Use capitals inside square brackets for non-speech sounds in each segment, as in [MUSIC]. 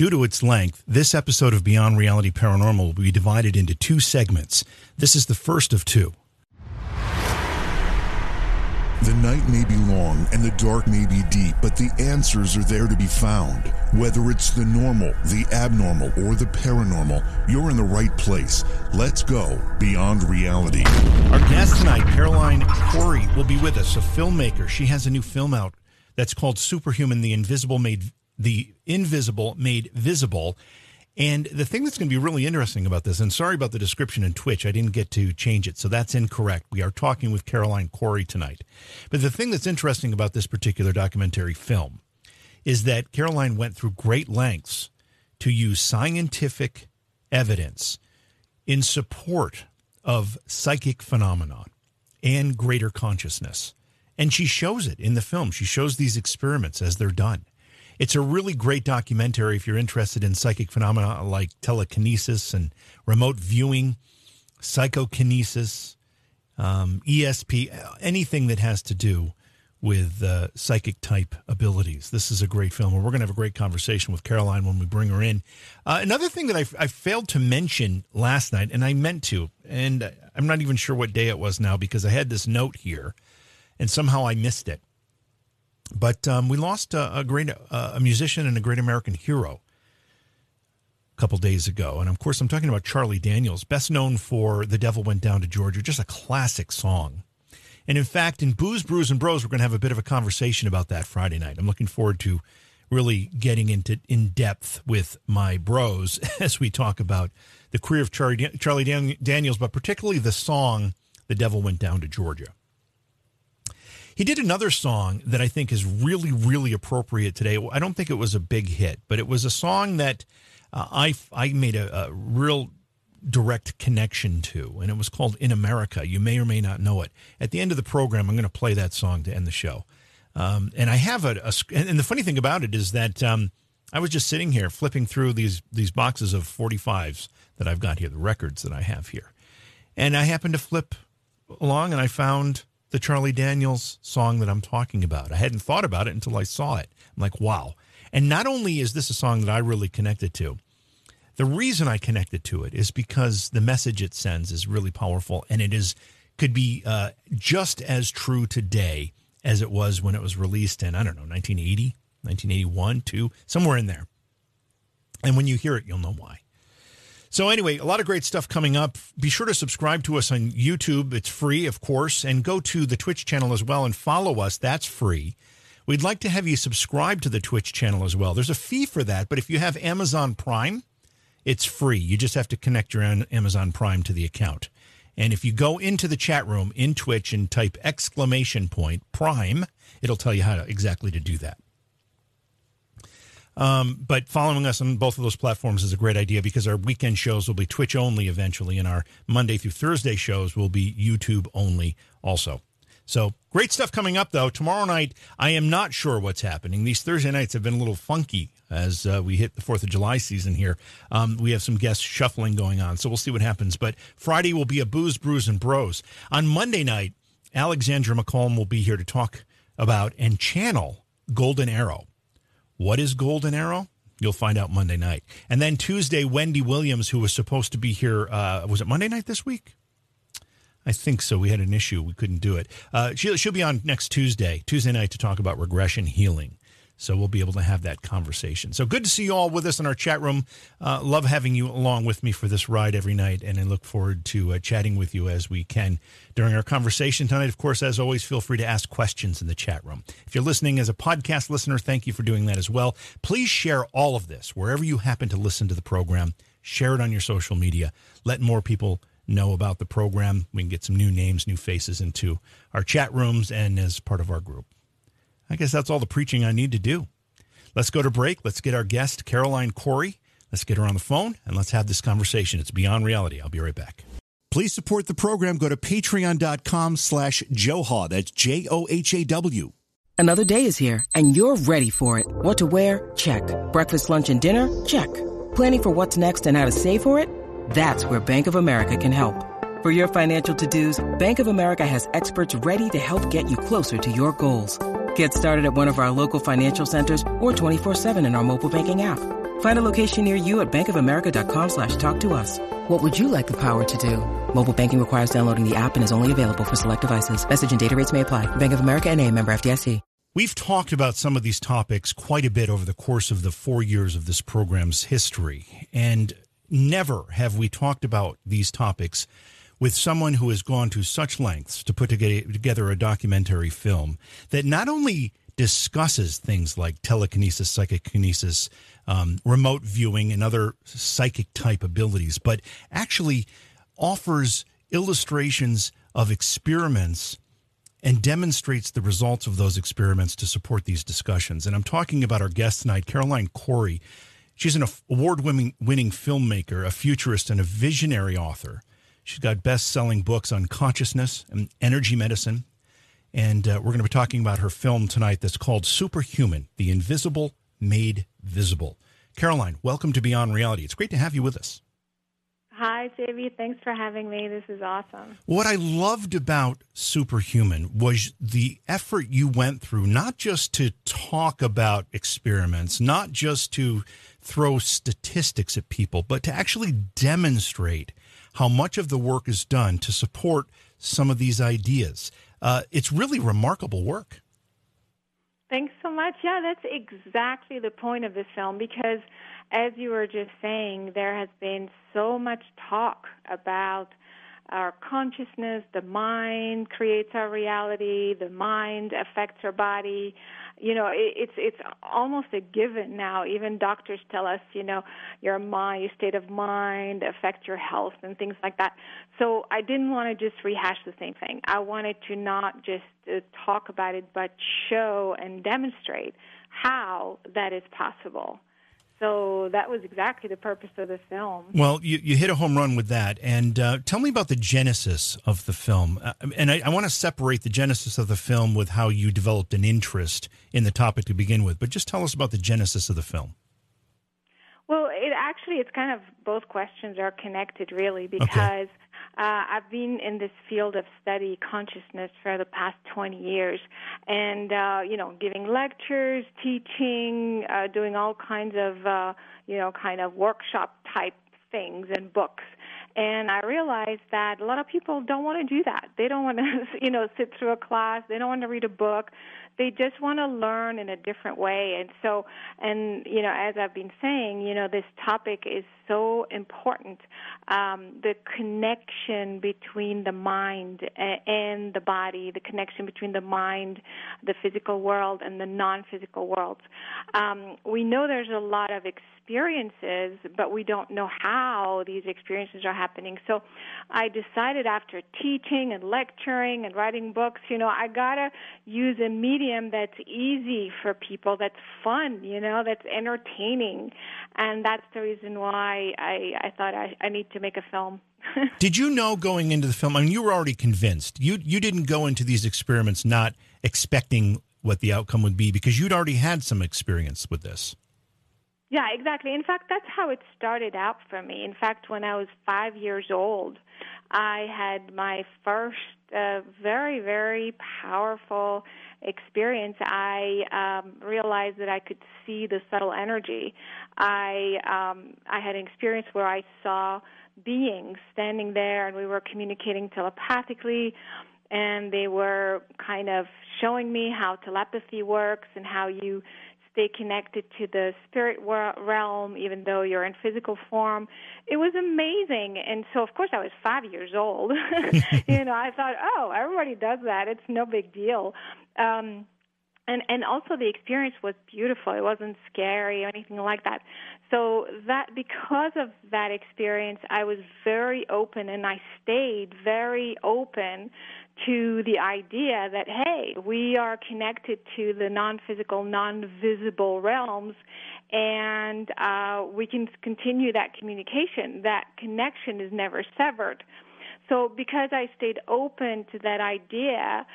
Due to its length, this episode of Beyond Reality Paranormal will be divided into two segments. This is the first of two. The night may be long and the dark may be deep, but the answers are there to be found. Whether it's the normal, the abnormal, or the paranormal, you're in the right place. Let's go beyond reality. Our guest tonight, Caroline Cory, will be with us, a filmmaker. She has a new film out that's called Superhuman: The Invisible Made the Invisible Made Visible. And the thing that's going to be really interesting about this, and sorry about the description in Twitch, I didn't get to change it, so that's incorrect. We are talking with Caroline Cory tonight. But the thing that's interesting about this particular documentary film is that Caroline went through great lengths to use scientific evidence in support of psychic phenomenon and greater consciousness. And she shows it in the film. She shows these experiments as they're done. It's a really great documentary if you're interested in psychic phenomena like telekinesis and remote viewing, psychokinesis, um, ESP, anything that has to do with uh, psychic type abilities. This is a great film, and we're going to have a great conversation with Caroline when we bring her in. Uh, another thing that I, I, failed to mention last night, and I meant to, and I'm not even sure what day it was now because I had this note here, and somehow I missed it. But um, we lost a, a great uh, a musician and a great American hero a couple days ago, and of course I'm talking about Charlie Daniels, best known for "The Devil Went Down to Georgia," just a classic song. And in fact, in Booze, Brews, and Bros, we're going to have a bit of a conversation about that Friday night. I'm looking forward to really getting into in depth with my bros [LAUGHS] as we talk about the career of Charlie, Charlie Daniels, but particularly the song "The Devil Went Down to Georgia." He did another song that I think is really, really appropriate today. I don't think it was a big hit, but it was a song that uh, I I made a, a real direct connection to, and it was called "In America." You may or may not know it. At the end of the program, I'm going to play that song to end the show. Um, and I have a, a, and the funny thing about it is that um, I was just sitting here flipping through these these boxes of 45s that I've got here, the records that I have here, and I happened to flip along and I found the Charlie Daniels song that I'm talking about. I hadn't thought about it until I saw it. I'm like, wow. And not only is this a song that I really connected to, the reason I connected to it is because the message it sends is really powerful and it is could be uh, just as true today as it was when it was released in, I don't know, 1980, 1981, 2, somewhere in there. And when you hear it, you'll know why. So, anyway, a lot of great stuff coming up. Be sure to subscribe to us on YouTube. It's free, of course, and go to the Twitch channel as well and follow us. That's free. We'd like to have you subscribe to the Twitch channel as well. There's a fee for that, but if you have Amazon Prime, it's free. You just have to connect your Amazon Prime to the account. And if you go into the chat room in Twitch and type exclamation point Prime, it'll tell you how to, exactly to do that. Um, but following us on both of those platforms is a great idea because our weekend shows will be Twitch only eventually, and our Monday through Thursday shows will be YouTube only also. So great stuff coming up though. Tomorrow night, I am not sure what's happening. These Thursday nights have been a little funky as uh, we hit the Fourth of July season here. Um, we have some guest shuffling going on, so we'll see what happens. But Friday will be a booze, brews, and bros. On Monday night, Alexandra McComb will be here to talk about and channel Golden Arrow. What is Golden Arrow? You'll find out Monday night. And then Tuesday, Wendy Williams, who was supposed to be here, uh, was it Monday night this week? I think so. We had an issue. We couldn't do it. Uh, she'll, she'll be on next Tuesday, Tuesday night, to talk about regression healing. So we'll be able to have that conversation. So good to see you all with us in our chat room. Uh, love having you along with me for this ride every night, and I look forward to uh, chatting with you as we can during our conversation tonight. Of course, as always, feel free to ask questions in the chat room. If you're listening as a podcast listener, thank you for doing that as well. Please share all of this wherever you happen to listen to the program. Share it on your social media. Let more people know about the program. We can get some new names, new faces into our chat rooms and as part of our group. I guess that's all the preaching I need to do. Let's go to break. Let's get our guest, Caroline Cory. Let's get her on the phone and let's have this conversation. It's beyond reality. I'll be right back. Please support the program. Go to patreon.com slash Johaw. That's J O H A W. Another day is here and you're ready for it. What to wear? Check. Breakfast, lunch, and dinner? Check. Planning for what's next and how to save for it? That's where Bank of America can help. For your financial to dos, Bank of America has experts ready to help get you closer to your goals. Get started at one of our local financial centers or 24-7 in our mobile banking app. Find a location near you at bankofamerica.com slash talk to us. What would you like the power to do? Mobile banking requires downloading the app and is only available for select devices. Message and data rates may apply. Bank of America and a member FDIC. We've talked about some of these topics quite a bit over the course of the four years of this program's history. And never have we talked about these topics with someone who has gone to such lengths to put together a documentary film that not only discusses things like telekinesis, psychokinesis, um, remote viewing, and other psychic type abilities, but actually offers illustrations of experiments and demonstrates the results of those experiments to support these discussions. And I'm talking about our guest tonight, Caroline Cory. She's an award winning filmmaker, a futurist, and a visionary author. She's got best selling books on consciousness and energy medicine. And uh, we're going to be talking about her film tonight that's called Superhuman The Invisible Made Visible. Caroline, welcome to Beyond Reality. It's great to have you with us. Hi, JV. Thanks for having me. This is awesome. What I loved about Superhuman was the effort you went through, not just to talk about experiments, not just to throw statistics at people, but to actually demonstrate how much of the work is done to support some of these ideas. Uh, it's really remarkable work. Thanks so much. Yeah, that's exactly the point of this film because, as you were just saying, there has been so much talk about our consciousness, the mind creates our reality, the mind affects our body. You know, it, it's it's almost a given now. Even doctors tell us, you know, your mind, your state of mind affects your health and things like that. So I didn't want to just rehash the same thing. I wanted to not just uh, talk about it, but show and demonstrate how that is possible. So that was exactly the purpose of the film. Well, you, you hit a home run with that. And uh, tell me about the genesis of the film. Uh, and I, I want to separate the genesis of the film with how you developed an interest in the topic to begin with. But just tell us about the genesis of the film. Actually, it's kind of both questions are connected, really, because okay. Uh, I've been in this field of study consciousness for the past 20 years, and uh, you know, giving lectures, teaching, uh, doing all kinds of uh, you know, kind of workshop type things and books. And I realized that a lot of people don't want to do that. They don't want to, [LAUGHS] you know, sit through a class. They don't want to read a book they just want to learn in a different way and so and you know as i've been saying you know this topic is so important um, the connection between the mind and the body the connection between the mind the physical world and the non-physical worlds um, we know there's a lot of experiences but we don't know how these experiences are happening so i decided after teaching and lecturing and writing books you know i got to use a medium that's easy for people, that's fun, you know, that's entertaining. And that's the reason why I, I thought I, I need to make a film. [LAUGHS] Did you know going into the film? I mean, you were already convinced. You you didn't go into these experiments not expecting what the outcome would be because you'd already had some experience with this. Yeah, exactly. In fact, that's how it started out for me. In fact, when I was five years old, I had my first uh, very, very powerful experience, I um, realized that I could see the subtle energy. I um, I had an experience where I saw beings standing there, and we were communicating telepathically, and they were kind of showing me how telepathy works and how you stay connected to the spirit realm even though you're in physical form. It was amazing. And so of course i was five years old. [LAUGHS] You know i thought oh everybody does that. It's no big deal. Um and and also the experience was beautiful. It wasn't scary or anything like that. So that because of that experience i was very open and i stayed very open to the idea that, hey, we are connected to the non physical, non visible realms, and uh, we can continue that communication. That connection is never severed. So because I stayed open to that idea,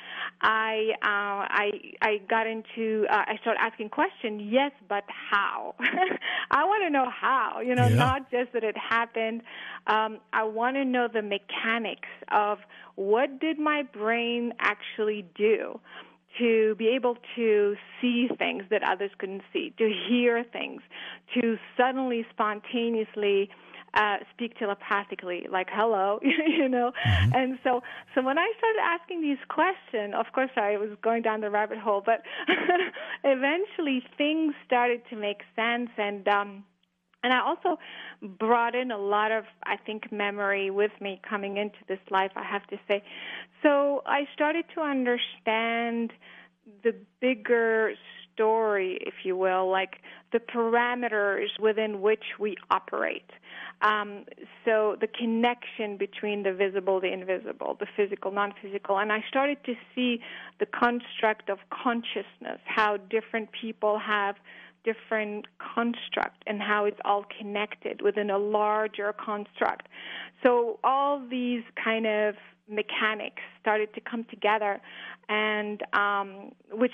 I uh, I I got into uh, I started asking questions. Yes, but how? [LAUGHS] I want to know how. You know, yeah. not just that it happened. Um, I want to know the mechanics of what did my brain actually do to be able to see things that others couldn't see, to hear things, to suddenly spontaneously uh, speak telepathically, like hello, [LAUGHS] you know. Mm-hmm. And so, so when I started asking these questions, of course I was going down the rabbit hole, but [LAUGHS] eventually things started to make sense, and um, and I also brought in a lot of, I think, memory with me coming into this life. I have to say, so I started to understand the bigger story, if you will, like the parameters within which we operate. Um, so the connection between the visible, the invisible, the physical, non-physical, and I started to see the construct of consciousness, how different people have different construct and how it's all connected within a larger construct. So all these kind of mechanics started to come together, and um, which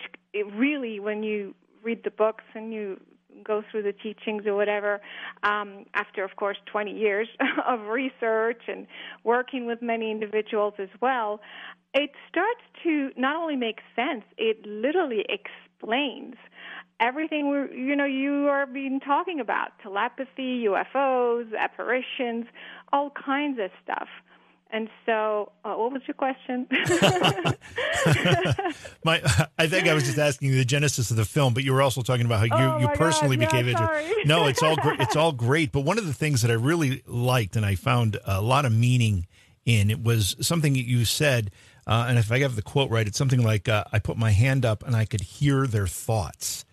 really, when you read the books and you go through the teachings or whatever, um, after, of course, 20 years [LAUGHS] of research and working with many individuals as well, it starts to not only make sense, it literally explains everything we you know you are being talking about. Telepathy ufos apparitions all kinds of stuff and so, uh, what was your question? [LAUGHS] My, I think I was just asking the genesis of the film, but you were also talking about how you, oh you personally God, became yeah, interested. No, it's all great. It's [LAUGHS] all great. But one of the things that I really liked and I found a lot of meaning in it was something that you said. Uh, and if I have the quote right, it's something like, uh, "I put my hand up and I could hear their thoughts."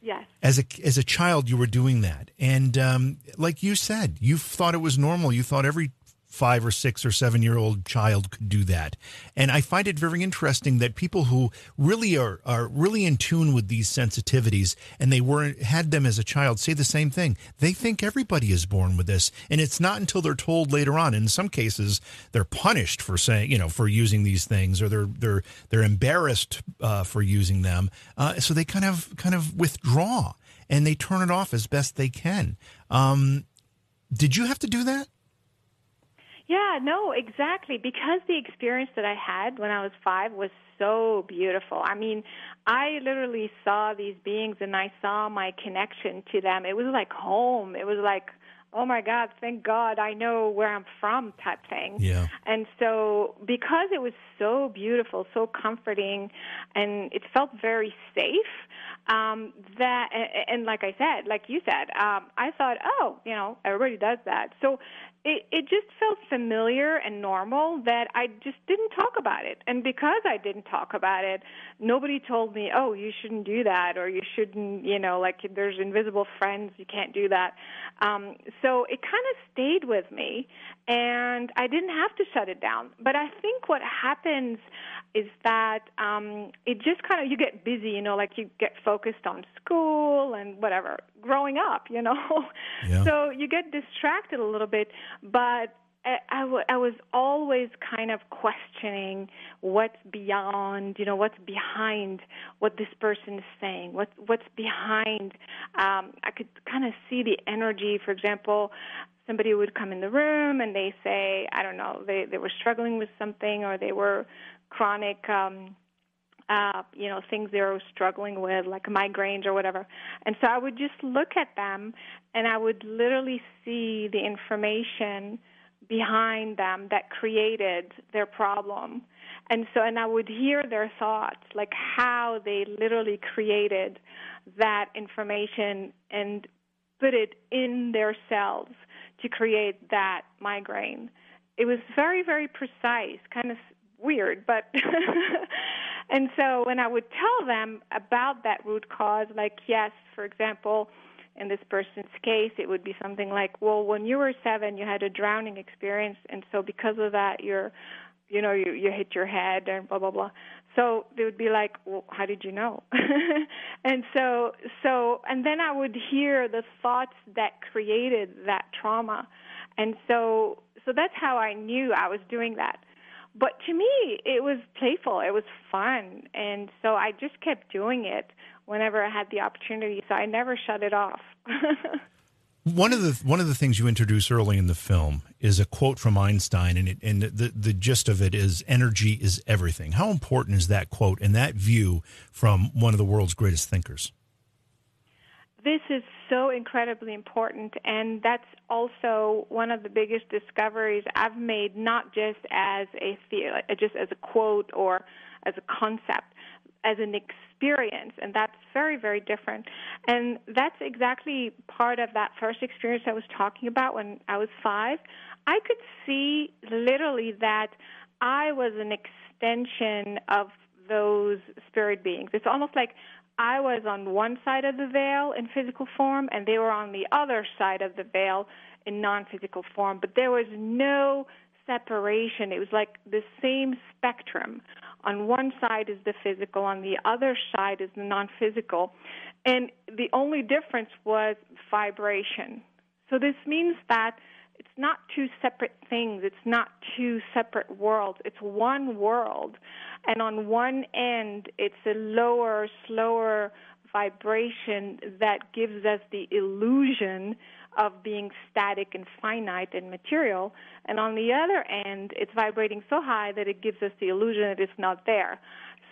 Yes. As a as a child, you were doing that, and um, like you said, you thought it was normal. You thought every five or six or seven year old child could do that. And I find it very interesting that people who really are, are really in tune with these sensitivities and they weren't had them as a child say the same thing. They think everybody is born with this. And it's not until they're told later on. In some cases, they're punished for saying, you know, for using these things or they're they're they're embarrassed uh, for using them. Uh, so they kind of kind of withdraw and they turn it off as best they can. Um, did you have to do that? Yeah, no, exactly. Because the experience that I had when I was five was so beautiful. I mean, I literally saw these beings and I saw my connection to them. It was like home. It was like, oh my God, thank God I know where I'm from type thing. Yeah. And so, because it was so beautiful, so comforting, and it felt very safe, um, that, and, and like I said, like you said, um, I thought, oh, you know, everybody does that. So it, it just felt familiar and normal that I just didn't talk about it. And because I didn't talk about it, nobody told me, oh, you shouldn't do that, or you shouldn't, you know, like there's invisible friends, you can't do that. Um, so it kind of stayed with me, and I didn't have to shut it down. But I think what happens is that um, it just kind of you get busy, you know, like you get focused on school and whatever, growing up, you know. [LAUGHS] Yeah. So you get distracted a little bit, but I, I, w- I was always kind of questioning what's beyond, you know, what's behind what this person is saying, what what's behind. Um, I could kind of see the energy. For example, somebody would come in the room and they say, I don't know, they they were struggling with something or they were chronic. Um, uh, you know, things they were struggling with, like migraines or whatever. And so I would just look at them and I would literally see the information behind them that created their problem. And so, and I would hear their thoughts, like how they literally created that information and put it in their cells to create that migraine. It was very, very precise, kind of weird, but [LAUGHS] and so when I would tell them about that root cause, like yes, for example, in this person's case, it would be something like, well, when you were seven, you had a drowning experience, and so because of that, you're, you know, you you hit your head and blah blah blah. So they would be like, well, how did you know? [LAUGHS] and so so and then I would hear the thoughts that created that trauma, and so so that's how I knew I was doing that. But to me it was playful. It was fun. And so i just kept doing it whenever i had the opportunity. So i never shut it off [LAUGHS] One of the one of the things you introduce early in the film is a quote from Einstein, and it, and the the gist of it is energy is everything. How important is that quote and that view from one of the world's greatest thinkers? This is so incredibly important, and that's also one of the biggest discoveries I've made, not just as a just as a quote or as a concept, as an experience, and that's very, very different. And that's exactly part of that first experience I was talking about when I was five. I could see literally that I was an extension of those spirit beings. It's almost like I was on one side of the veil in physical form, and they were on the other side of the veil in non physical form. But there was no separation. It was like the same spectrum. On one side is the physical, on the other side is the non physical. And the only difference was vibration. So this means that it's not two separate things, it's not two separate worlds, it's one world. And on one end, it's a lower, slower vibration that gives us the illusion of being static and finite and material. And on the other end, it's vibrating so high that it gives us the illusion that it's not there.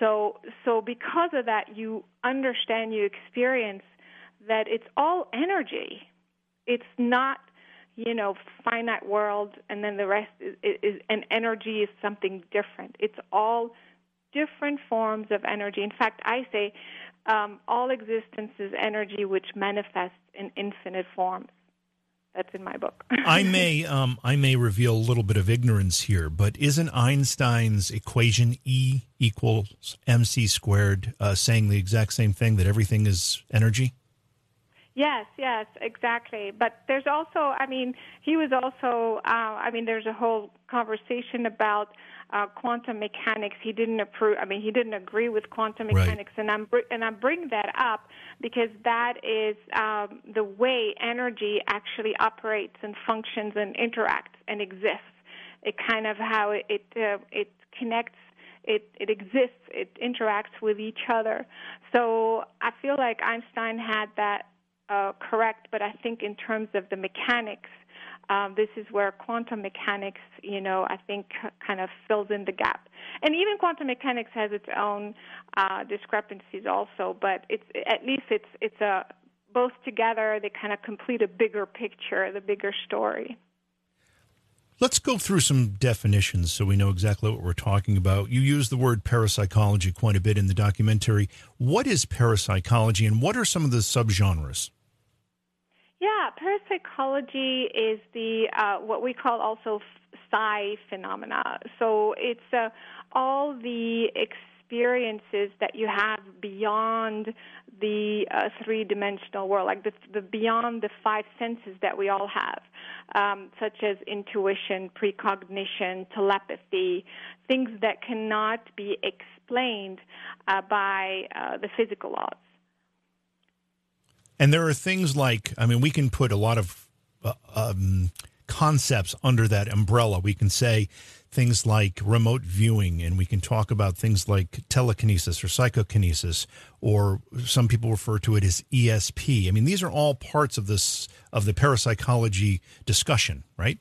So, so because of that, you understand, you experience that it's all energy. It's not, you know, finite world, and then the rest is, is energy is something different. It's all different forms of energy. In fact, I say um, all existence is energy which manifests in infinite forms that's in my book. [LAUGHS] I may um, I may reveal a little bit of ignorance here, but isn't Einstein's equation E equals mc squared uh, saying the exact same thing that everything is energy? Yes, yes, exactly. But there's also, I mean, he was also, uh, I mean, there's a whole conversation about uh, quantum mechanics. He didn't approve. I mean, he didn't agree with quantum mechanics, right. and I'm br- and I bring that up because that is um, the way energy actually operates and functions and interacts and exists. It kind of how it it, uh, it connects it it exists it interacts with each other so i feel like einstein had that uh, correct but i think in terms of the mechanics um, this is where quantum mechanics, you know, I think kind of fills in the gap. And even quantum mechanics has its own uh, discrepancies also, but it's at least it's it's a both together they kind of complete a bigger picture, the bigger story. Let's go through some definitions so we know exactly what we're talking about. You use the word parapsychology quite a bit in the documentary. What is parapsychology and what are some of the subgenres? Yeah, parapsychology is the uh, what we call also psi phenomena. So it's uh, all the experiences that you have beyond the uh, three-dimensional world, like the, the, beyond the five senses that we all have, um, such as intuition, precognition, telepathy, things that cannot be explained uh, by uh, the physical laws. And there are things like, I mean, we can put a lot of uh, um, concepts under that umbrella. We can say things like remote viewing, and we can talk about things like telekinesis or psychokinesis, or some people refer to it as ESP. I mean, these are all parts of this of the parapsychology discussion, right?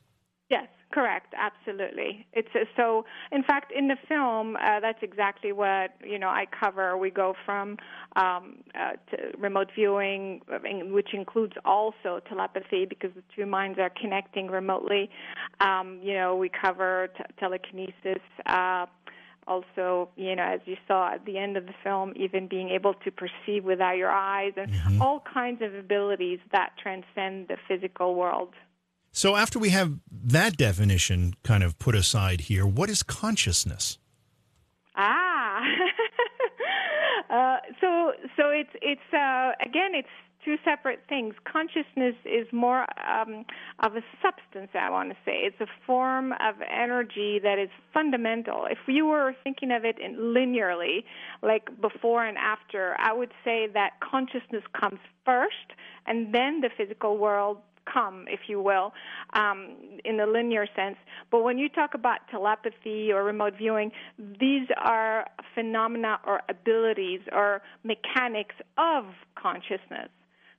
Correct, absolutely. It's a, so. In fact, in the film, uh, that's exactly what you know I cover. We go from um, uh, to remote viewing, which includes also telepathy, because the two minds are connecting remotely. Um, you know, we cover t- telekinesis. Uh, also, you know, as you saw at the end of the film, even being able to perceive without your eyes, and mm-hmm. all kinds of abilities that transcend the physical world. So, after we have that definition kind of put aside here, what is consciousness? Ah, [LAUGHS] uh, so so it's it's uh, again it's two separate things. Consciousness is more um, of a substance, I want to say. It's a form of energy that is fundamental. If you were thinking of it in linearly, like before and after, I would say that consciousness comes first, and then the physical world come, if you will, um, in the linear sense. But when you talk about telepathy or remote viewing, these are phenomena or abilities or mechanics of consciousness.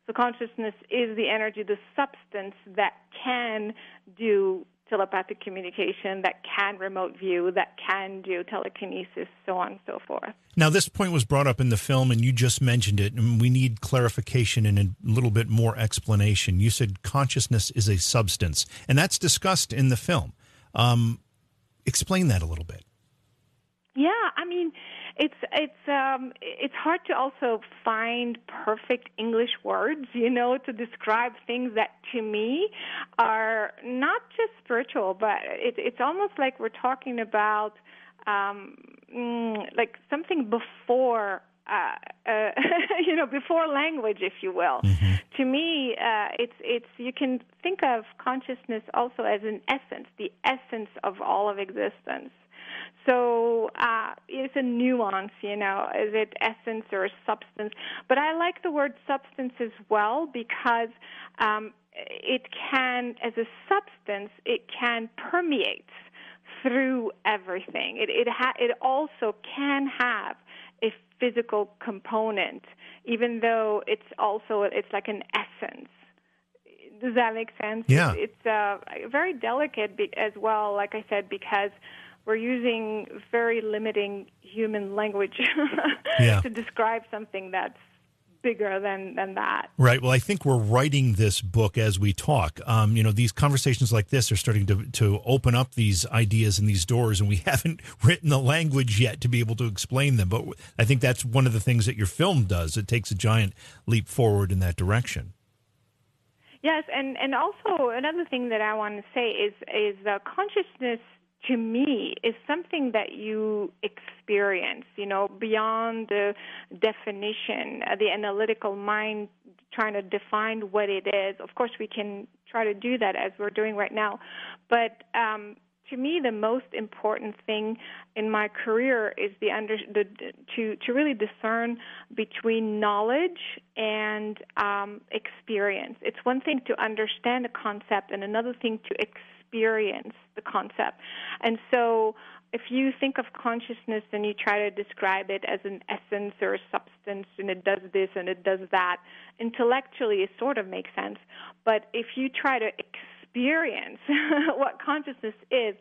So consciousness is the energy, the substance that can do telepathic communication, that can remote view, that can do telekinesis, so on and so forth. Now, this point was brought up in the film, and you just mentioned it, and we need clarification and a little bit more explanation. You said consciousness is a substance, and that's discussed in the film. Um, explain that a little bit. Yeah, I mean, it's it's um, it's hard to also find perfect English words, you know, to describe things that to me are not just spiritual, but it, it's almost like we're talking about um, mm, like something before uh, uh, [LAUGHS] you know, before language, if you will. Mm-hmm. To me, uh, it's it's you can think of consciousness also as an essence, the essence of all of existence. So uh, it's a nuance, you know, is it essence or substance? But I like the word substance as well because um, it can, as a substance, it can permeate through everything. It it, ha- it also can have a physical component, even though it's also it's like an essence. Does that make sense? Yeah. It's uh, very delicate be- as well, like I said, because we're using very limiting human language [LAUGHS] yeah. to describe something that's bigger than than that. Right. Well, I think we're writing this book as we talk. Um, you know, these conversations like this are starting to to open up these ideas and these doors, and we [LAUGHS] haven't written the language yet to be able to explain them. But I think that's one of the things that your film does. It takes a giant leap forward in that direction. Yes, and and also another thing that I want to say is is uh, consciousness to me is something that you experience, you know, beyond the definition, uh, the analytical mind trying to define what it is. Of course, we can try to do that as we're doing right now, but um, to me, the most important thing in my career is the under the to to really discern between knowledge and um, experience. It's one thing to understand a concept, and another thing to experience experience the concept. And so if you think of consciousness and you try to describe it as an essence or a substance and it does this and it does that, intellectually it sort of makes sense. But if you try to experience [LAUGHS] what consciousness is,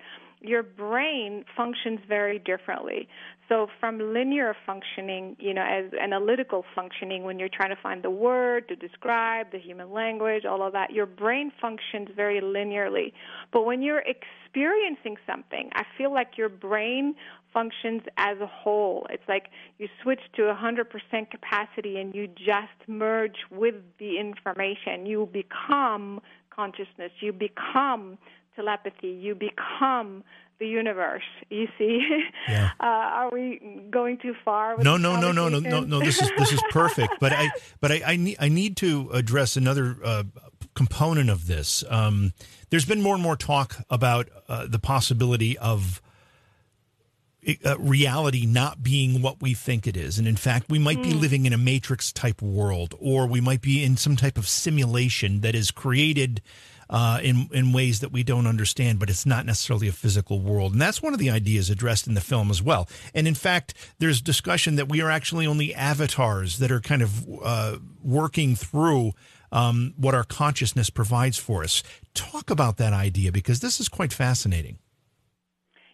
your brain functions very differently. So from linear functioning, you know, as analytical functioning, when you're trying to find the word to describe the human language, all of that, your brain functions very linearly. But when you're experiencing something, I feel like your brain functions as a whole. It's like you switch to 100% capacity and you just merge with the information. You become consciousness. You become telepathy. You become the universe. You see, [LAUGHS] yeah. uh, are we going too far? no, no, no, no, no, no, no. This is this is perfect. but I, but I, I need I need to address another uh, component of this. Um, there's been more and more talk about uh, the possibility of. Uh, reality not being what we think it is. And in fact, we might mm. be hmm. living in a matrix type world, or we might be in some type of simulation that is created uh, in in ways that we don't understand, but it's not necessarily a physical world, and that's one of the ideas addressed in the film as well. And in fact, there's discussion that we are actually only avatars that are kind of uh, working through. Um, what our consciousness provides for us. Talk about that idea because this is quite fascinating.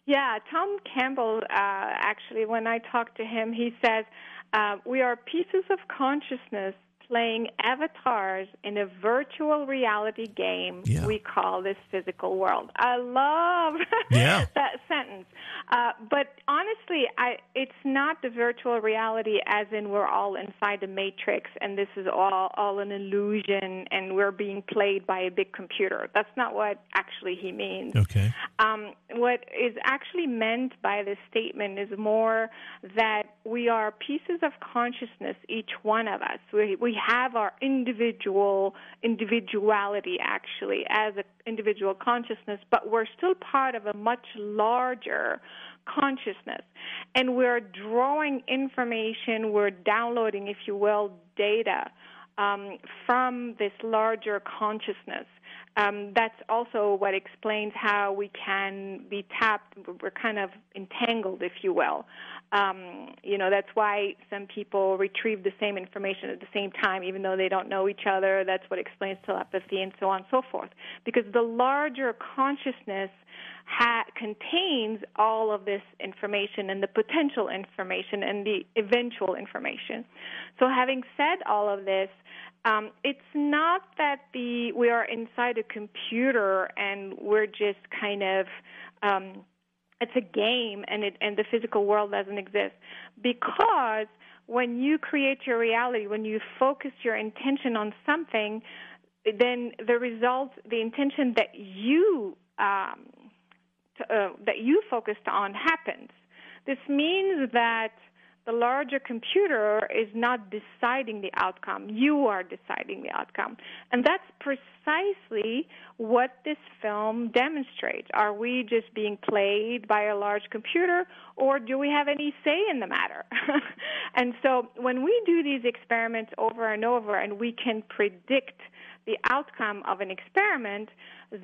Yeah, Tom Campbell, uh, actually, when I talked to him, he says, uh, We are pieces of consciousness playing avatars in a virtual reality game yeah. we call this physical world. I love [LAUGHS] yeah. that sentence. Uh, but honestly, I, it's not the virtual reality as in we're all inside the matrix and this is all, all an illusion and we're being played by a big computer. That's not what actually he means. Okay. Um, what is actually meant by this statement is more that we are pieces of consciousness, each one of us. We, we have our individual individuality actually as an individual consciousness, but we're still part of a much larger consciousness. And we're drawing information, we're downloading, if you will, data um, from this larger consciousness. um, that's also what explains how we can be tapped. We're kind of entangled, if you will. Um, you know, that's why some people retrieve the same information at the same time, even though they don't know each other. That's what explains telepathy and so on and so forth. Because the larger consciousness ha- contains all of this information and the potential information and the eventual information. So, having said all of this, um, it's not that the we are inside a computer and we're just kind of um, it's a game and it and the physical world doesn't exist. Because when you create your reality when you focus your intention on something then the result the intention that you um, uh, that you focused on happens. This means that the larger computer is not deciding the outcome. You are deciding the outcome. And that's precisely what this film demonstrates. Are we just being played by a large computer, or do we have any say in the matter? [LAUGHS] and so when we do these experiments over and over and we can predict the outcome of an experiment,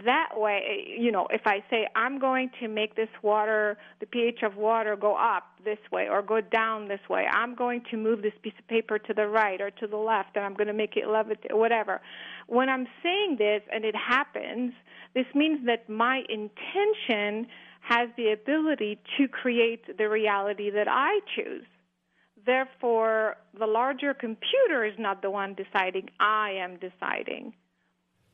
that way, you know, if I say I'm going to make this water, the pH of water go up this way or go down this way, I'm going to move this piece of paper to the right or to the left, and I'm going to make it levitate, whatever. When I'm saying this and it happens, this means that my intention has the ability to create the reality that I choose. Therefore, the larger computer is not the one deciding, I am deciding.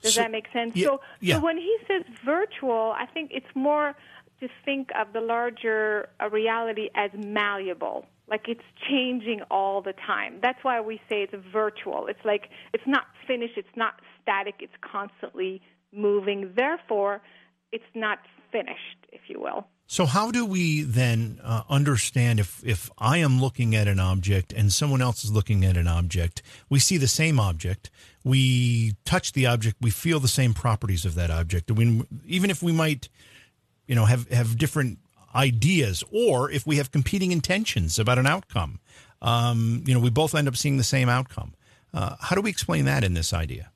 Does so, that make sense? Yeah, so, yeah. so when he says virtual, I think it's more to think of the larger uh, reality as malleable. Like it's changing all the time. That's why we say it's virtual. It's like it's not finished, it's not static, it's constantly moving. Therefore, it's not finished, if you will. So, how do we then uh, understand if, if I am looking at an object and someone else is looking at an object? We see the same object, we touch the object, we feel the same properties of that object. I mean, even if we might, you know, have, have different ideas, or if we have competing intentions about an outcome, um, you know, we both end up seeing the same outcome. Uh, how do we explain that in this idea?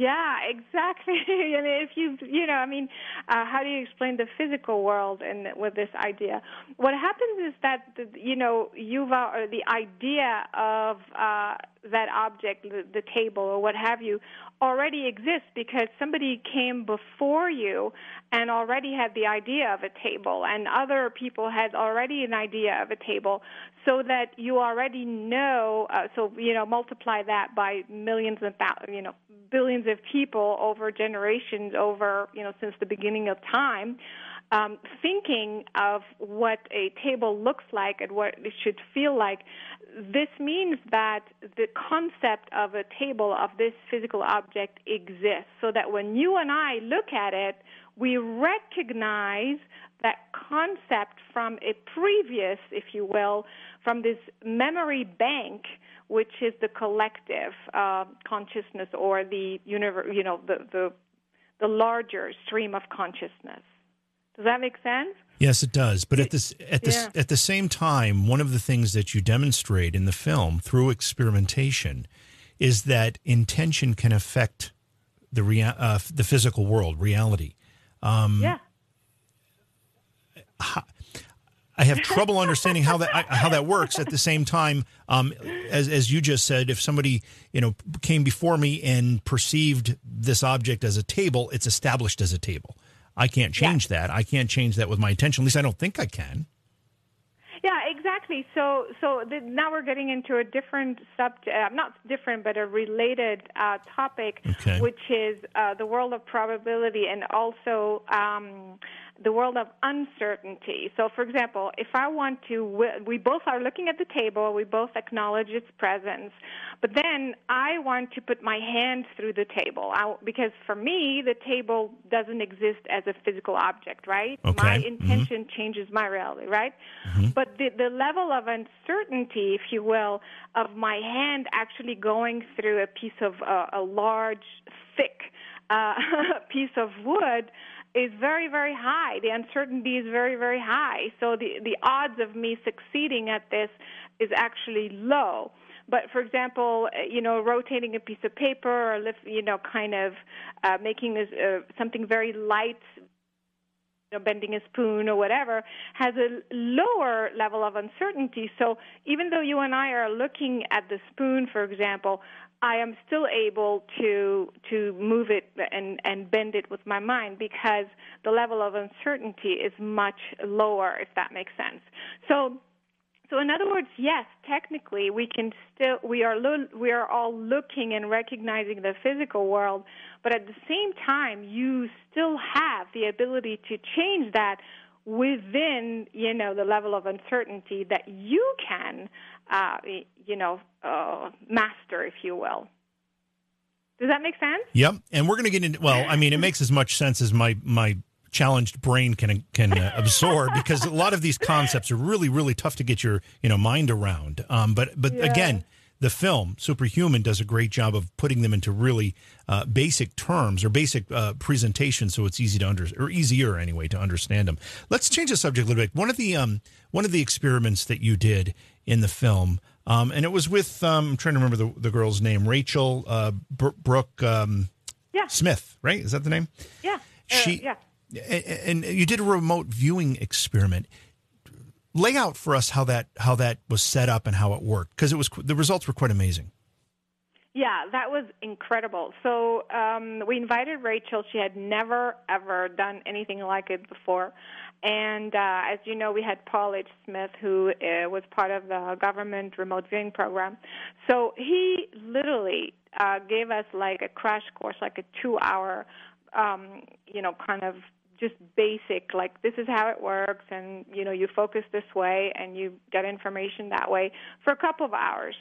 Yeah, exactly. [LAUGHS] Mean, if you, you know, I mean, uh, how do you explain the physical world and with this idea? What happens is that, the, you know, you've uh, the idea of uh, that object, the, the table or what have you, already exists because somebody came before you and already had the idea of a table, and other people had already an idea of a table, so that you already know. Uh, so you know, multiply that by millions and you know billions of people over generations, over you know since the beginning of time um, thinking of what a table looks like and what it should feel like, this means that the concept of a table, of this physical object, exists. So that when you and I look at it, we recognize that concept from a previous, if you will, from this memory bank, which is the collective uh, consciousness or the universe, you know, the, the the larger stream of consciousness. Does that make sense? Yes, it does. But at this at this yeah. at the same time, one of the things that you demonstrate in the film through experimentation is that intention can affect the rea- uh, the physical world, reality. Um, yeah. I have trouble understanding how that how that works. At the same time, um, as as you just said, if somebody you know came before me and perceived this object as a table, it's established as a table. I can't change yeah. that. I can't change that with my intention. At least I don't think I can. Yeah, exactly. So, so the, now we're getting into a different subject, uh, not different, but a related uh, topic, okay. which is uh, the world of probability and also um, the world of uncertainty. So, for example, if I want to, we both are looking at the table, we both acknowledge its presence, but then I want to put my hand through the table I, because for me, the table doesn't exist as a physical object, right? Okay. My mm-hmm. intention mm-hmm. changes my reality, right? Mm-hmm. But the, the level of uncertainty, if you will, of my hand actually going through a piece of uh, a large, thick uh, [LAUGHS] piece of wood is very, very high. The uncertainty is very, very high. So the, the odds of me succeeding at this is actually low. but for example, uh, you know, rotating a piece of paper or lift, you know, kind of uh, making uh, something very light, you know, bending a spoon or whatever, has a lower level of uncertainty. So even though you and I are looking at the spoon, for example, I am still able to to move it and and bend it with my mind because the level of uncertainty is much lower, if that makes sense. So so in other words, yes, technically we can still we are lo- we are all looking and recognizing the physical world, but at the same time you still have the ability to change that within you know the level of uncertainty that you can uh, you know uh, master, if you will. Does that make sense? Yep. And we're going to get into well, I mean, it makes as much sense as my my challenged brain can can uh, absorb because a lot of these concepts are really really tough to get your you know mind around. Um, but but yeah. again, the film Superhuman does a great job of putting them into really uh, basic terms or basic uh, presentation, so it's easy to under or easier anyway to understand them. Let's change the subject a little bit. One of the um, one of the experiments that you did in the film. Um, and it was with um, I'm trying to remember the, the girl's name, Rachel uh, Brooke um, yeah. Smith, right? Is that the name? Yeah. She uh, yeah and you did a remote viewing experiment lay out for us how that how that was set up and how it worked because it was the results were quite amazing yeah that was incredible so um, we invited rachel she had never ever done anything like it before and uh, as you know we had paul h. Smith who uh, was part of the government remote viewing program. So he literally uh, gave us like a crash course like a two hour um, you know kind of just basic like this is how it works and you know you focus this way and you get information that way for a couple of hours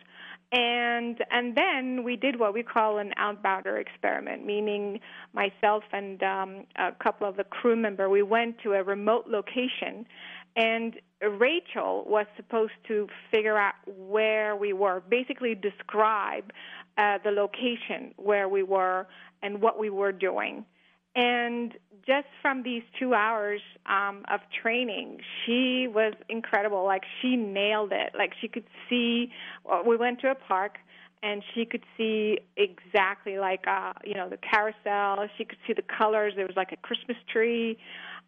and and then we did what we call an outbounder experiment meaning myself and um, a couple of the crew member we went to a remote location and Rachel was supposed to figure out where we were, basically describe uh, the location where we were and what we were doing. And just from these two hours um, of training, she was incredible. Like she nailed it. Like she could see. Well, we went to a park, and she could see exactly like uh, you know the carousel. She could see the colors. There was like a Christmas tree.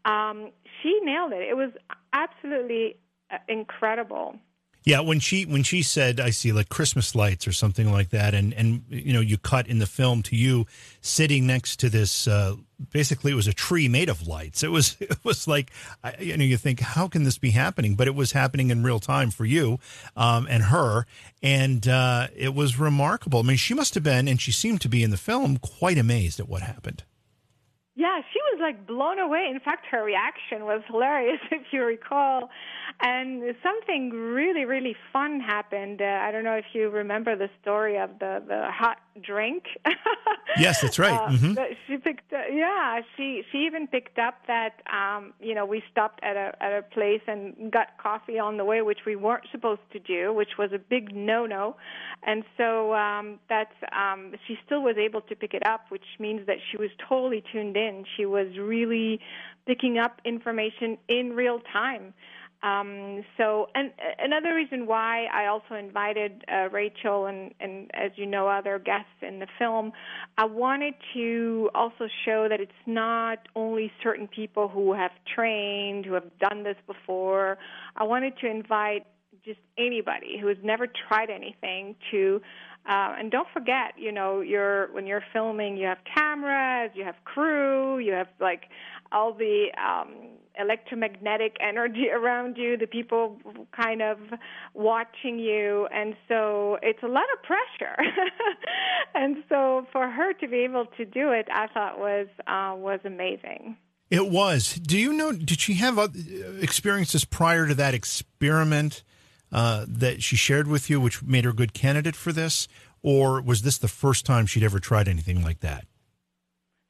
Um, she nailed it. It was absolutely uh, incredible. Yeah, when she when she said I see like Christmas lights or something like that, and and you know you cut in the film to you sitting next to this. Uh, basically, it was a tree made of lights. It was [LAUGHS] it was like you know you think how can this be happening, but it was happening in real time for you um, and her, and uh, it was remarkable. I mean, she must have been, and she seemed to be in the film, quite amazed at what happened. Yeah, she was like blown away. In fact, her reaction was hilarious, [LAUGHS] if you recall. And something really, really fun happened. Uh, I don't know if you remember the story of the the hot drink. [LAUGHS] yes, that's right. Uh, mm-hmm. She picked. Uh, yeah, she she even picked up that um, you know we stopped at a at a place and got coffee on the way, which we weren't supposed to do, which was a big no no. And so um, that's um, she still was able to pick it up, which means that she was totally tuned in. She was really picking up information in real time. Um, so, and another reason why I also invited uh, Rachel and, and, as you know, other guests in the film, I wanted to also show that it's not only certain people who have trained, who have done this before. I wanted to invite just anybody who has never tried anything to uh, and don't forget, you know, you're when you're filming, you have cameras, you have crew, you have like all the um, electromagnetic [LAUGHS] energy around you, the people kind of watching you, and so it's a lot of pressure. [LAUGHS] and so for her to be able to do it, I thought was uh, was amazing. It was. Do you know? Did she have experiences prior to that experiment? Uh, that she shared with you, which made her a good candidate for this, or was this the first time she'd ever tried anything like that?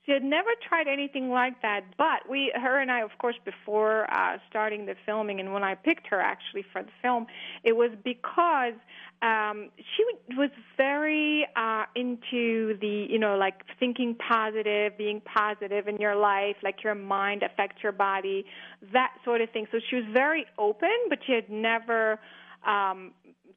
She had never tried anything like that, but we, her and I, of course, before uh, starting the filming, and when I picked her actually for the film, it was because um, she was very uh, into the, you know, like thinking positive, being positive in your life, like your mind affects your body, that sort of thing. So she was very open, but she had never um,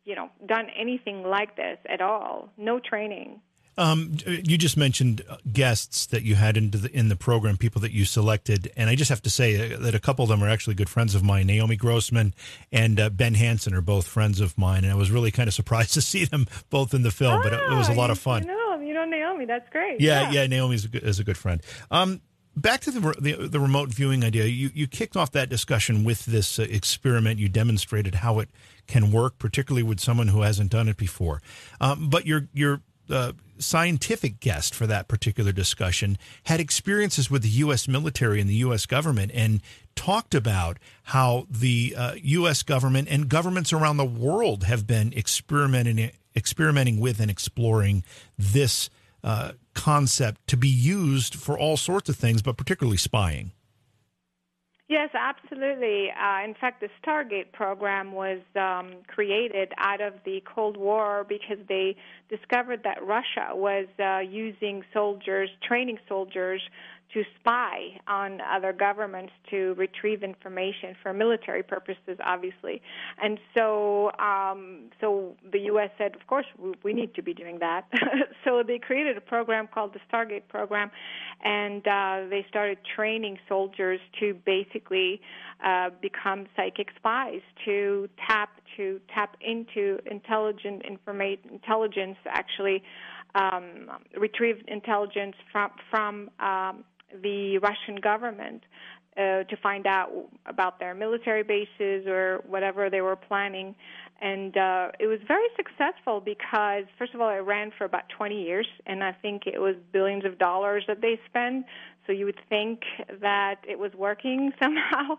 you know, done anything like this at all. No training. Um, you just mentioned uh, guests that you had into the, in the program, people that you selected, and I just have to say uh, that a couple of them are actually good friends of mine. Naomi Grossman and uh, Ben Hansen are both friends of mine, and I was really kind of [LAUGHS] surprised to see them both in the film. but it, was a lot of fun. You know, you know Naomi. That's great. Yeah, yeah. yeah Naomi is a good, is a good friend. Um, back to the, the, the remote viewing idea. You you kicked off that discussion with this uh, experiment. You demonstrated how it can work, particularly with someone who hasn't done it before. Um, but your your uh, scientific guest for that particular discussion had experiences with the U.S. military and the U.S. government and talked about how the uh, U.S. government and governments around the world have been experimenting experimenting with and exploring this uh, concept to be used for all sorts of things, but particularly spying. Yes, absolutely. Uh, in fact, the Stargate program was um, created out of the Cold War because they discovered that Russia was uh, using soldiers, training soldiers to spy on other governments to retrieve information for military purposes, obviously. And so, um, so the U.S. said, of course, we, need to be doing that. [LAUGHS] so they created a program called the Stargate program, and uh, they started training soldiers to basically uh, become psychic spies, to tap to tap into intelligent information, intelligence actually. Um, retrieve intelligence from from um, the Russian government uh, to find out about their military bases or whatever they were planning. And uh, it was very successful because, first of all, it ran for about 20 years, and I think it was billions of dollars that they spent. So you would think that it was working [LAUGHS] somehow.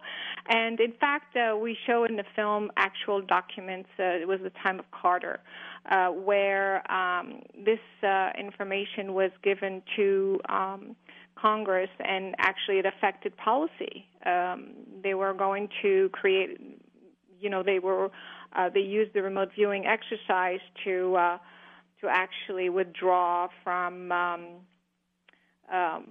And in fact, uh, we show in the film actual documents. Uh, it was the time of Carter, uh, where um, this uh, information was given to. Um, Congress, and actually it affected policy. Um, they were going to create, you know, they were uh, they used the remote viewing exercise to uh, to actually withdraw from. Um, um,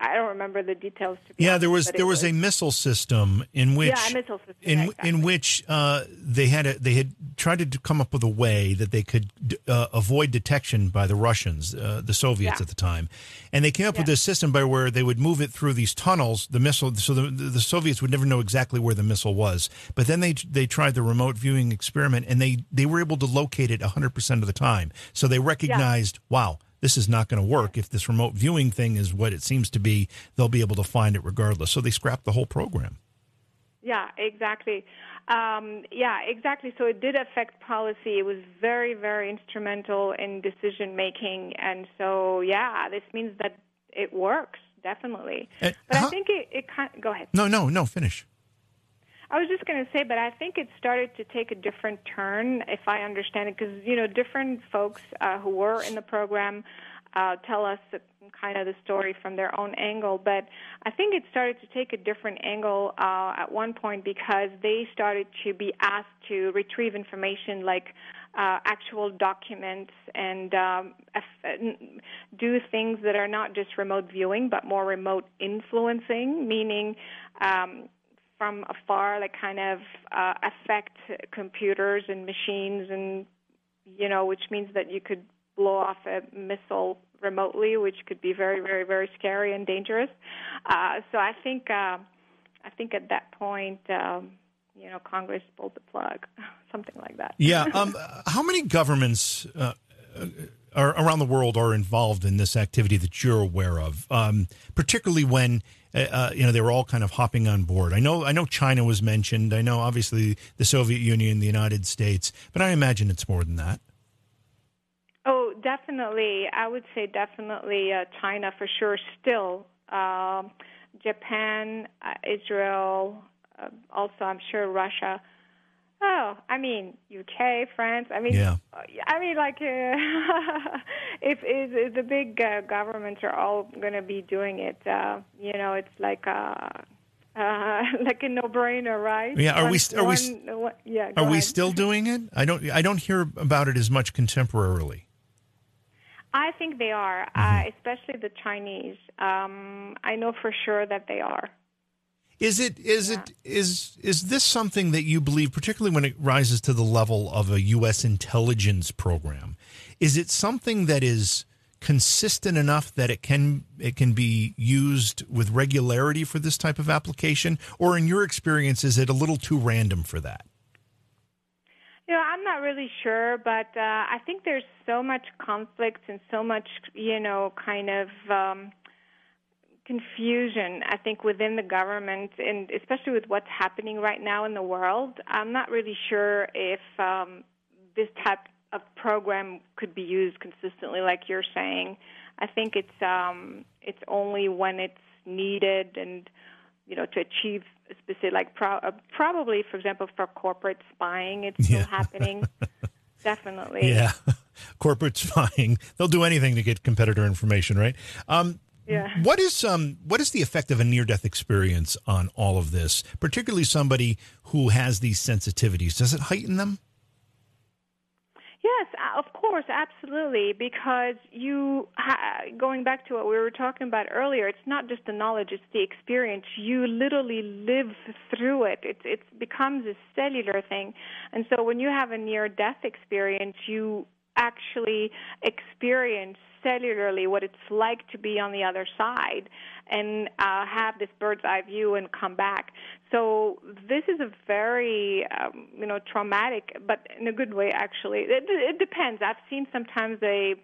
I don't remember the details. yeah, honest, there was there was, was, a missile system in which yeah, missile system, in exactly. in which uh, they had a, they had tried to come up with a way that they could uh, avoid detection by the Russians, uh, the Soviets yeah. at the time, and they came up yeah. with this system by where they would move it through these tunnels, the missile, so the, the Soviets would never know exactly where the missile was. But then they they tried the remote viewing experiment, and they they were able to locate it 100 percent of the time. So they recognized, yeah. wow this is not going to work. If this remote viewing thing is what it seems to be, they'll be able to find it regardless. So they scrapped the whole program. Yeah, exactly. Um, yeah, exactly. So it did affect policy. It was very, very instrumental in decision making. And so, yeah, this means that it works, definitely. Uh, but how, I think it, it kind go ahead. No, no, no, finish. I was just going to say, but I think it started to take a different turn, if I understand it, because you know, different folks uh, who were in the program uh, tell us kind of the story from their own angle. But I think it started to take a different angle uh, at one point because they started to be asked to retrieve information like uh, actual documents and um, do things that are not just remote viewing but more remote influencing, meaning um, from afar that kind of uh, affect computers and machines, and you know, which means that you could blow off a missile remotely, which could be very, very, very scary and dangerous. Uh, so I think, uh, I think at that point. Um, you know, Congress pulled the plug, [LAUGHS] something like that. Yeah. [LAUGHS] Um, how many governments uh, are, around the world are involved in this activity that you're aware of? Um, particularly when uh, uh, you know, they were all kind of hopping on board. I know, I know China was mentioned. I know, obviously, the Soviet Union, the United States, but I imagine it's more than that. Oh, definitely. I would say definitely uh, China for sure. Still, um, Japan, uh, Israel, uh, also I'm sure Russia. Oh, I mean UK, France. I mean, yeah. I mean, like, uh, [LAUGHS] if, if, if the big uh, governments are all going to be doing it, uh, you know, it's like a uh, [LAUGHS] like a no-brainer, right? Yeah. Are one, we? St- are one, we? One, yeah. Are ahead. we still doing it? I don't. I don't hear about it as much contemporarily. I think they are, uh, mm-hmm. uh, especially the Chinese. Um, I know for sure that they are. Is it is yeah. it is is this something that you believe, particularly when it rises to the level of a U.S. intelligence program? Is it something that is consistent enough that it can it can be used with regularity for this type of application, or in your experience, is it a little too random for that? You know, I'm not really sure, but uh, I think there's so much conflict and so much, you know, kind of. Um, confusion, I think, within the government, and especially with what's happening right now in the world. I'm not really sure if um, this type of program could be used consistently, like you're saying. I think it's um, it's only when it's needed and you know to achieve a specific, like pro- uh, probably, for example, for corporate spying, it's still yeah. happening. [LAUGHS] Definitely. Yeah. [LAUGHS] Corporate spying. They'll do anything to get competitor information, right? Um, yeah. What is um what is the effect of a near death experience on all of this, particularly somebody who has these sensitivities? Does it heighten them? Yes, of course, absolutely. Because you, going back to what we were talking about earlier, it's not just the knowledge; it's the experience. You literally live through it. It it becomes a cellular thing, and so when you have a near-death experience, you actually experience cellularly what it's like to be on the other side and uh, have this bird's eye view and come back. So this is a very um, you know traumatic, but in a good way actually. It, it depends. I've seen sometimes a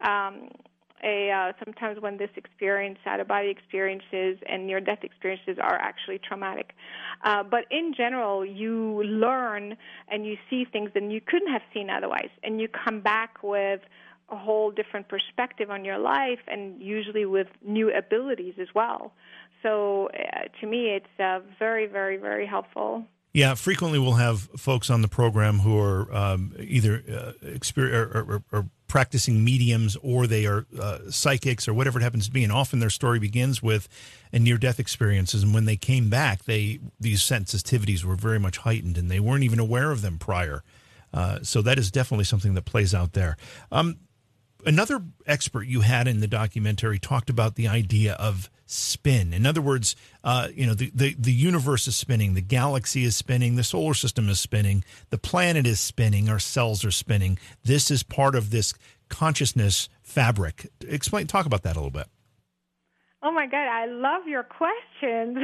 um, a uh, sometimes when this experience, out of body experiences and near death experiences are actually traumatic. Uh, but in general, you learn and you see things that you couldn't have seen otherwise, and you come back with a whole different perspective on your life and usually with new abilities as well. So uh, to me, it's uh, very, very, very helpful. Yeah, frequently we'll have folks on the program who are um, either uh, exper- or, or, or, practicing mediums or they are uh, psychics or whatever it happens to be, and often their story begins with a near-death experiences. And when they came back, they these sensitivities were very much heightened, and they weren't even aware of them prior. Uh, so that is definitely something that plays out there. Um, another expert you had in the documentary talked about the idea of spin. In other words, uh, you know, the, the, the universe is spinning, the galaxy is spinning, the solar system is spinning, the planet is spinning, our cells are spinning. This is part of this consciousness fabric. Explain, talk about that a little bit. Oh my God, I love your questions.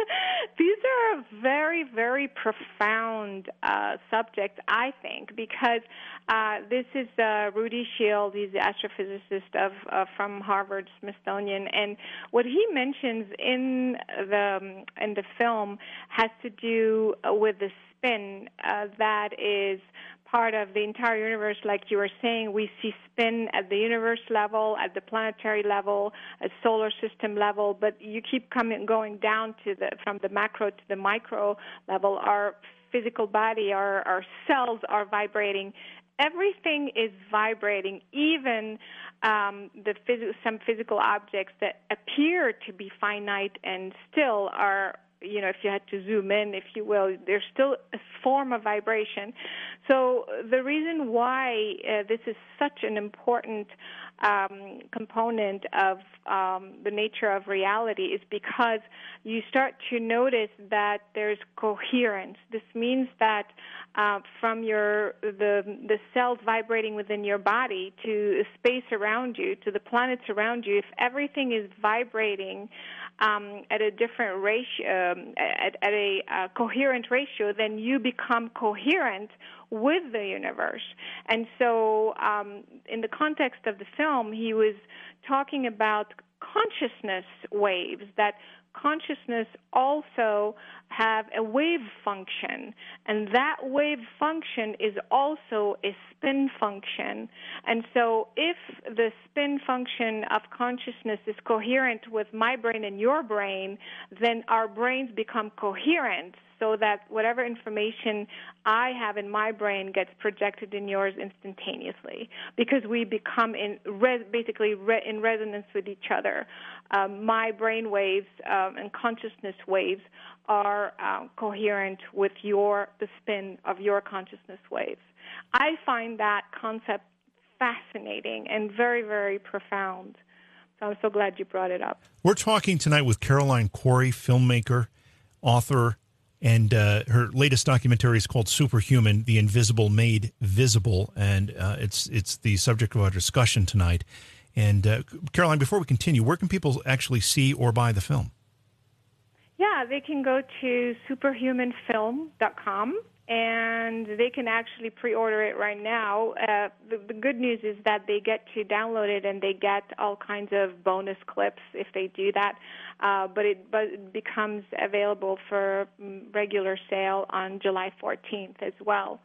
[LAUGHS] These are a very, very profound uh, subjects, I think, because uh, this is uh, Rudy Schild. He's the astrophysicist of uh, from Harvard Smithsonian, and what he mentions in the um, in the film has to do with the spin uh, that is part of the entire universe, like you were saying, we see spin at the universe level, at the planetary level, at solar system level, but you keep coming going down to the from the macro to the micro level. Our physical body, our our cells are vibrating. Everything is vibrating, even um, the phys- some physical objects that appear to be finite and still are you know, if you had to zoom in, if you will, there's still a form of vibration. So the reason why uh, this is such an important um, component of um, the nature of reality is because you start to notice that there's coherence. This means that uh, from your the the cells vibrating within your body to space around you to the planets around you, if everything is vibrating um, at a different ratio, um, at, at a uh, coherent ratio, then you become coherent with the universe. And so, um, in the context of the film, he was talking about consciousness waves that consciousness also have a wave function, and that wave function is also a spin function. And so, if the spin function of consciousness is coherent with my brain and your brain, then our brains become coherent so that whatever information I have in my brain gets projected in yours instantaneously because we become in res- basically re- in resonance with each other. Um, my brain waves um, and consciousness waves are um, coherent with your the spin of your consciousness waves. I find that concept fascinating and very very profound. So I'm so glad you brought it up. We're talking tonight with Caroline Cory, filmmaker author, and uh, her latest documentary is called Superhuman: The Invisible Made Visible, and uh, it's it's the subject of our discussion tonight. And uh, Caroline, before we continue, where can people actually see or buy the film? Yeah, they can go to superhumanfilm.com and they can actually pre-order it right now. Uh, the, the, good news is that they get to download it and they get all kinds of bonus clips if they do that. Uh, but it but it becomes available for mm, regular sale on July 14th as well.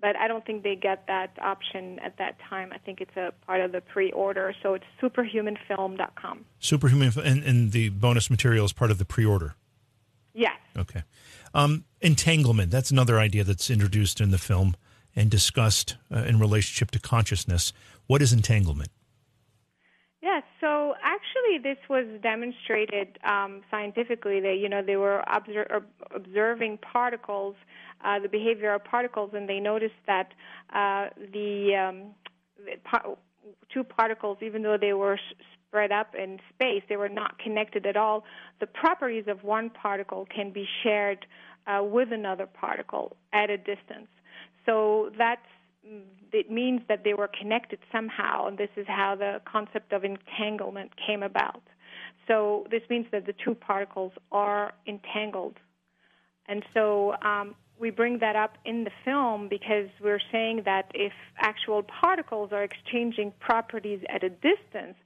But I don't think they get that option at that time. I think it's a part of the pre-order. So it's superhumanfilm.com. Superhuman, and, and the bonus material is part of the pre-order. Yes. Okay. Um, entanglement, that's another idea that's introduced in the film and discussed uh, in relationship to consciousness. What is entanglement? Yes, so actually, this was demonstrated um, scientifically that you know they were obser- observing particles, uh, the behavior of particles, and they noticed that uh, the, um, the two particles, even though they were spread up in space, they were not connected at all. The properties of one particle can be shared uh, with another particle at a distance. So that's it means that they were connected somehow, and this is how the concept of entanglement came about. So this means that the two particles are entangled, and so um, we bring that up in the film because we're saying that if actual particles are exchanging properties at a distance,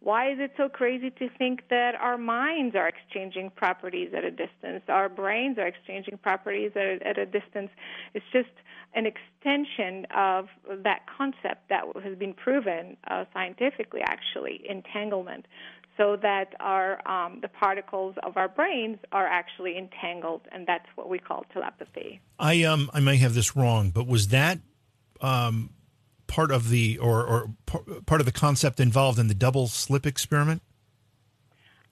why is it so crazy to think that our minds are exchanging properties at a distance? Our brains are exchanging properties at a, at a distance. It's just an extension of that concept that has been proven uh, scientifically, actually, entanglement so that our um, the particles of our brains are actually entangled, and that's what we call telepathy. I um I may have this wrong, but was that um part of the or, or part of the concept involved in the double slit experiment?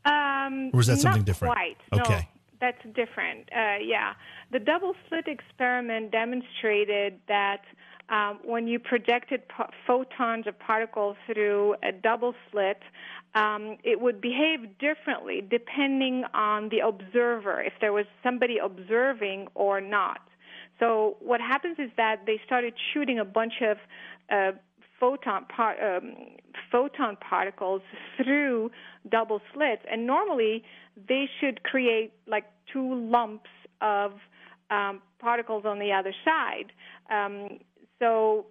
Um, or was that something different? Quite. Okay. No, that's different. Uh, yeah, the double slit experiment demonstrated that um, when you projected po- photons or particles through a double slit, um, it would behave differently depending on the observer, if there was somebody observing or not. So what happens is that they started shooting a bunch of uh, photon par- um, photon particles through double slits, and normally they should create like two lumps of um, particles on the other side. Um, so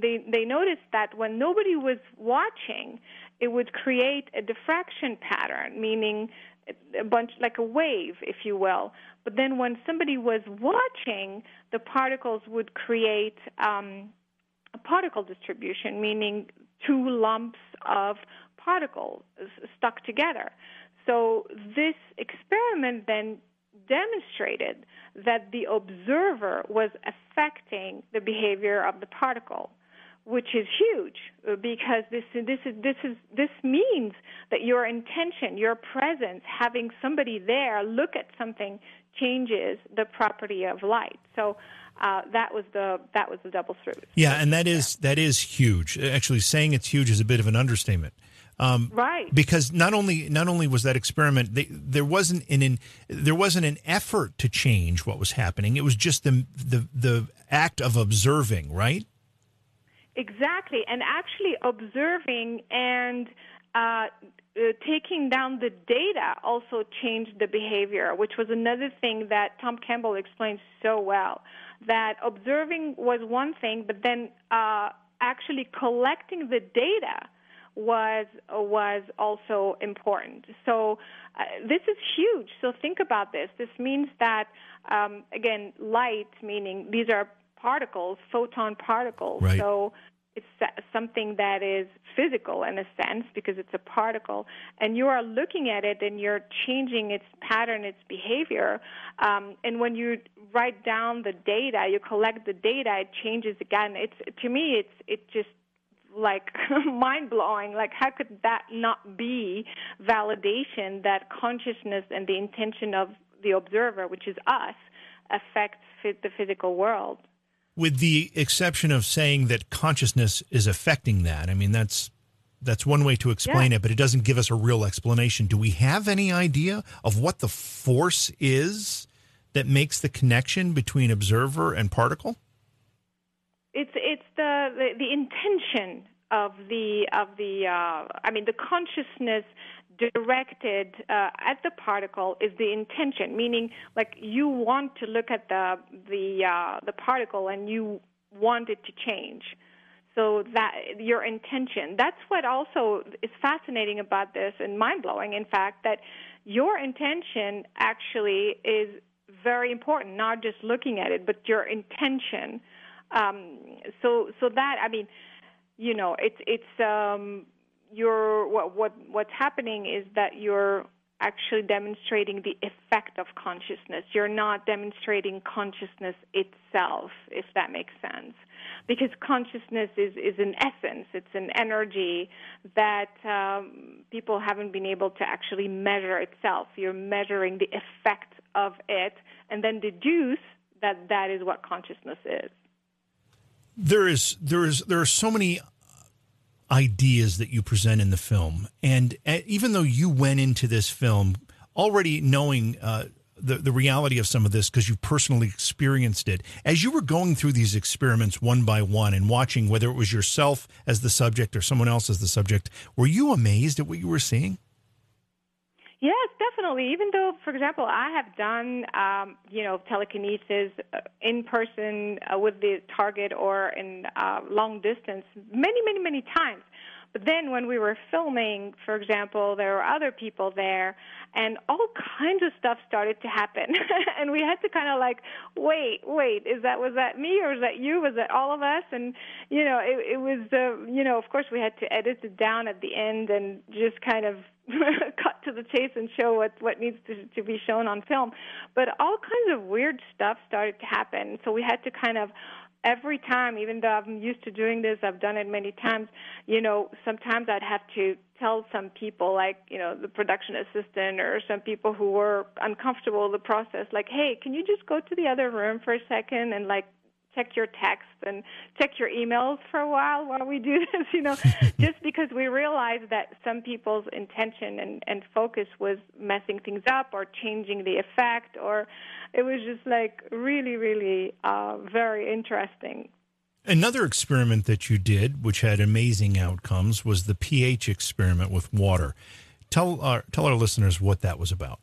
they they noticed that when nobody was watching, it would create a diffraction pattern, meaning a bunch like a wave, if you will. But then when somebody was watching, the particles would create um, a particle distribution, meaning two lumps of particles stuck together. So this experiment then demonstrated that the observer was affecting the behavior of the particle which is huge uh, because this this is this is this means that your intention, your presence, having somebody there look at something changes the property of light. So uh, that was the that was the double through. Yeah, and that is that is huge. Actually, saying it's huge is a bit of an understatement. Um, right. Because not only not only was that experiment, they, there wasn't an in, there wasn't an effort to change what was happening. It was just the the the act of observing, right? Exactly, and actually observing and uh, uh, taking down the data also changed the behavior, which was another thing that Tom Campbell explained so well. That observing was one thing, but then uh, actually collecting the data was was also important. So uh, this is huge. So think about this. This means that um, again, light meaning these are particles, photon particles. Right. So it's something that is physical in a sense because it's a particle, and you are looking at it and you're changing its pattern, its behavior. Um, and when you write down the data, you collect the data, it changes again. It's to me, it's it just like [LAUGHS] mind blowing. Like how could that not be validation that consciousness and the intention of the observer, which is us, affects the physical world? With the exception of saying that consciousness is affecting that. I mean, that's That's one way to explain Yeah. it, but it doesn't give us a real explanation. Do we have any idea of what the force is that makes the connection between observer and particle? It's it's the the, the intention of the of the uh, I mean the consciousness directed uh, at the particle is the intention, meaning like you want to look at the the uh, the particle and you want it to change. So that your intention. That's what also is fascinating about this and mind blowing. In fact, that your intention actually is very important. Not just looking at it, but your intention. Um, so so that I mean, you know, it's it's um, you're what what what's happening is that you're actually demonstrating the effect of consciousness. You're not demonstrating consciousness itself, if that makes sense. Because consciousness is, is an essence, it's an energy that um, people haven't been able to actually measure itself. You're measuring the effect of it and then deduce that that is what consciousness is. There is there is there are so many ideas that you present in the film, and uh, even though you went into this film already knowing uh, the the reality of some of this because you personally experienced it, as you were going through these experiments one by one and watching whether it was yourself as the subject or someone else as the subject, were you amazed at what you were seeing? Yes, definitely. Even though, for example, I have done, um, you know, telekinesis uh, in person uh, with the target or in uh, long distance many, many, many times. But then when we were filming, for example, there were other people there, and all kinds of stuff started to happen, [LAUGHS] and we had to kind of like, wait, wait, is that was that me or was that you? Was that all of us? And you know, it, it was, uh, you know, of course we had to edit it down at the end and just kind of [LAUGHS] cut to the chase and show what what needs to to be shown on film. But all kinds of weird stuff started to happen, so we had to kind of every time, even though I'm used to doing this, I've done it many times, you know, sometimes I'd have to tell some people, like, you know, the production assistant or some people who were uncomfortable with the process, like, hey, can you just go to the other room for a second and, like, check your text and check your emails for a while while we do [LAUGHS] this, you know, [LAUGHS] just because we realized that some people's intention and, and focus was messing things up or changing the effect or it was just like really, really uh, very interesting. Another experiment that you did, which had amazing outcomes, was the pH experiment with water. Tell our tell our listeners what that was about.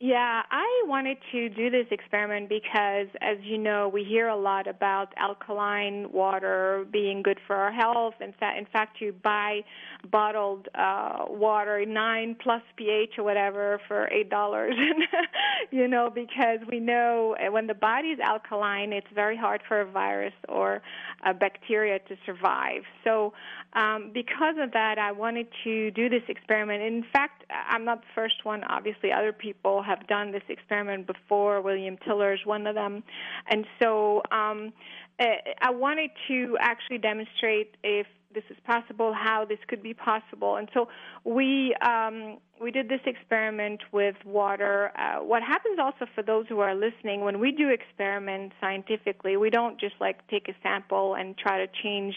Yeah, I wanted to do this experiment because, as you know, we hear a lot about alkaline water being good for our health. In fact, in fact, you buy bottled uh, water, nine plus pH or whatever, for eight dollars. [LAUGHS] you know, because we know when the body is alkaline, it's very hard for a virus or a bacteria to survive. So, um, because of that, I wanted to do this experiment. In fact, I'm not the first one. Obviously, other people have done this experiment before. William Tiller is one of them, and so um, I wanted to actually demonstrate if this is possible, how this could be possible, and so we um, we did this experiment with water. Uh, what happens also for those who are listening, when we do experiments scientifically, we don't just like take a sample and try to change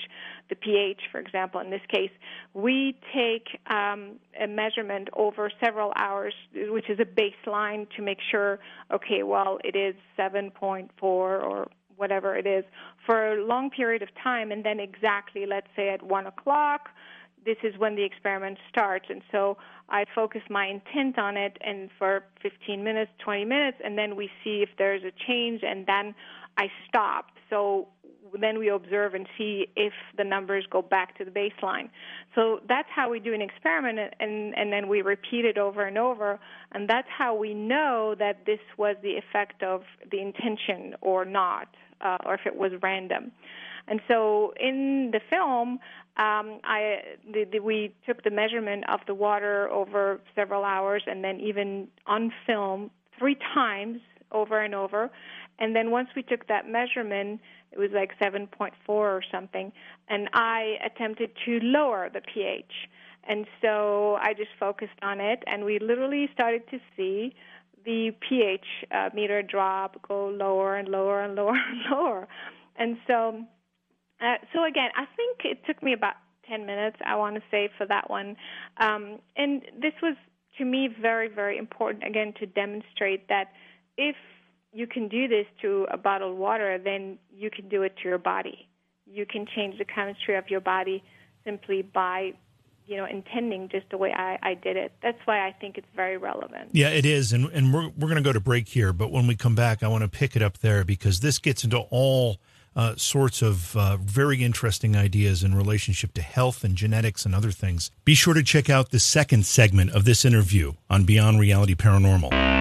the pH. For example, in this case, we take um, a measurement over several hours, which is a baseline to make sure, okay, well, it is 7.4 or whatever it is for a long period of time, and then exactly, let's say at one o'clock, this is when the experiment starts. And so I focus my intent on it, and for 15 minutes, 20 minutes, and then we see if there's a change, and then I stop. So then we observe and see if the numbers go back to the baseline. So that's how we do an experiment, and, and then we repeat it over and over, and that's how we know that this was the effect of the intention or not, uh, or if it was random. And so in the film, um, I the, the, we took the measurement of the water over several hours, and then even on film three times over and over. And then once we took that measurement, it was like 7.4 or something, and I attempted to lower the pH. And so I just focused on it, and we literally started to see the pH uh, meter drop, go lower and lower and [LAUGHS] lower and lower. And so, uh, so again, I think it took me about 10 minutes, I want to say, for that one. Um, and this was, to me, very, very important, again, to demonstrate that if you can do this to a bottled water, then you can do it to your body. You can change the chemistry of your body simply by you know, intending just the way I, I did it. That's why I think it's very relevant. Yeah, it is. And, and we're, we're going to go to break here. But when we come back, I want to pick it up there because this gets into all uh, sorts of uh, very interesting ideas in relationship to health and genetics and other things. Be sure to check out the second segment of this interview on Beyond Reality Paranormal.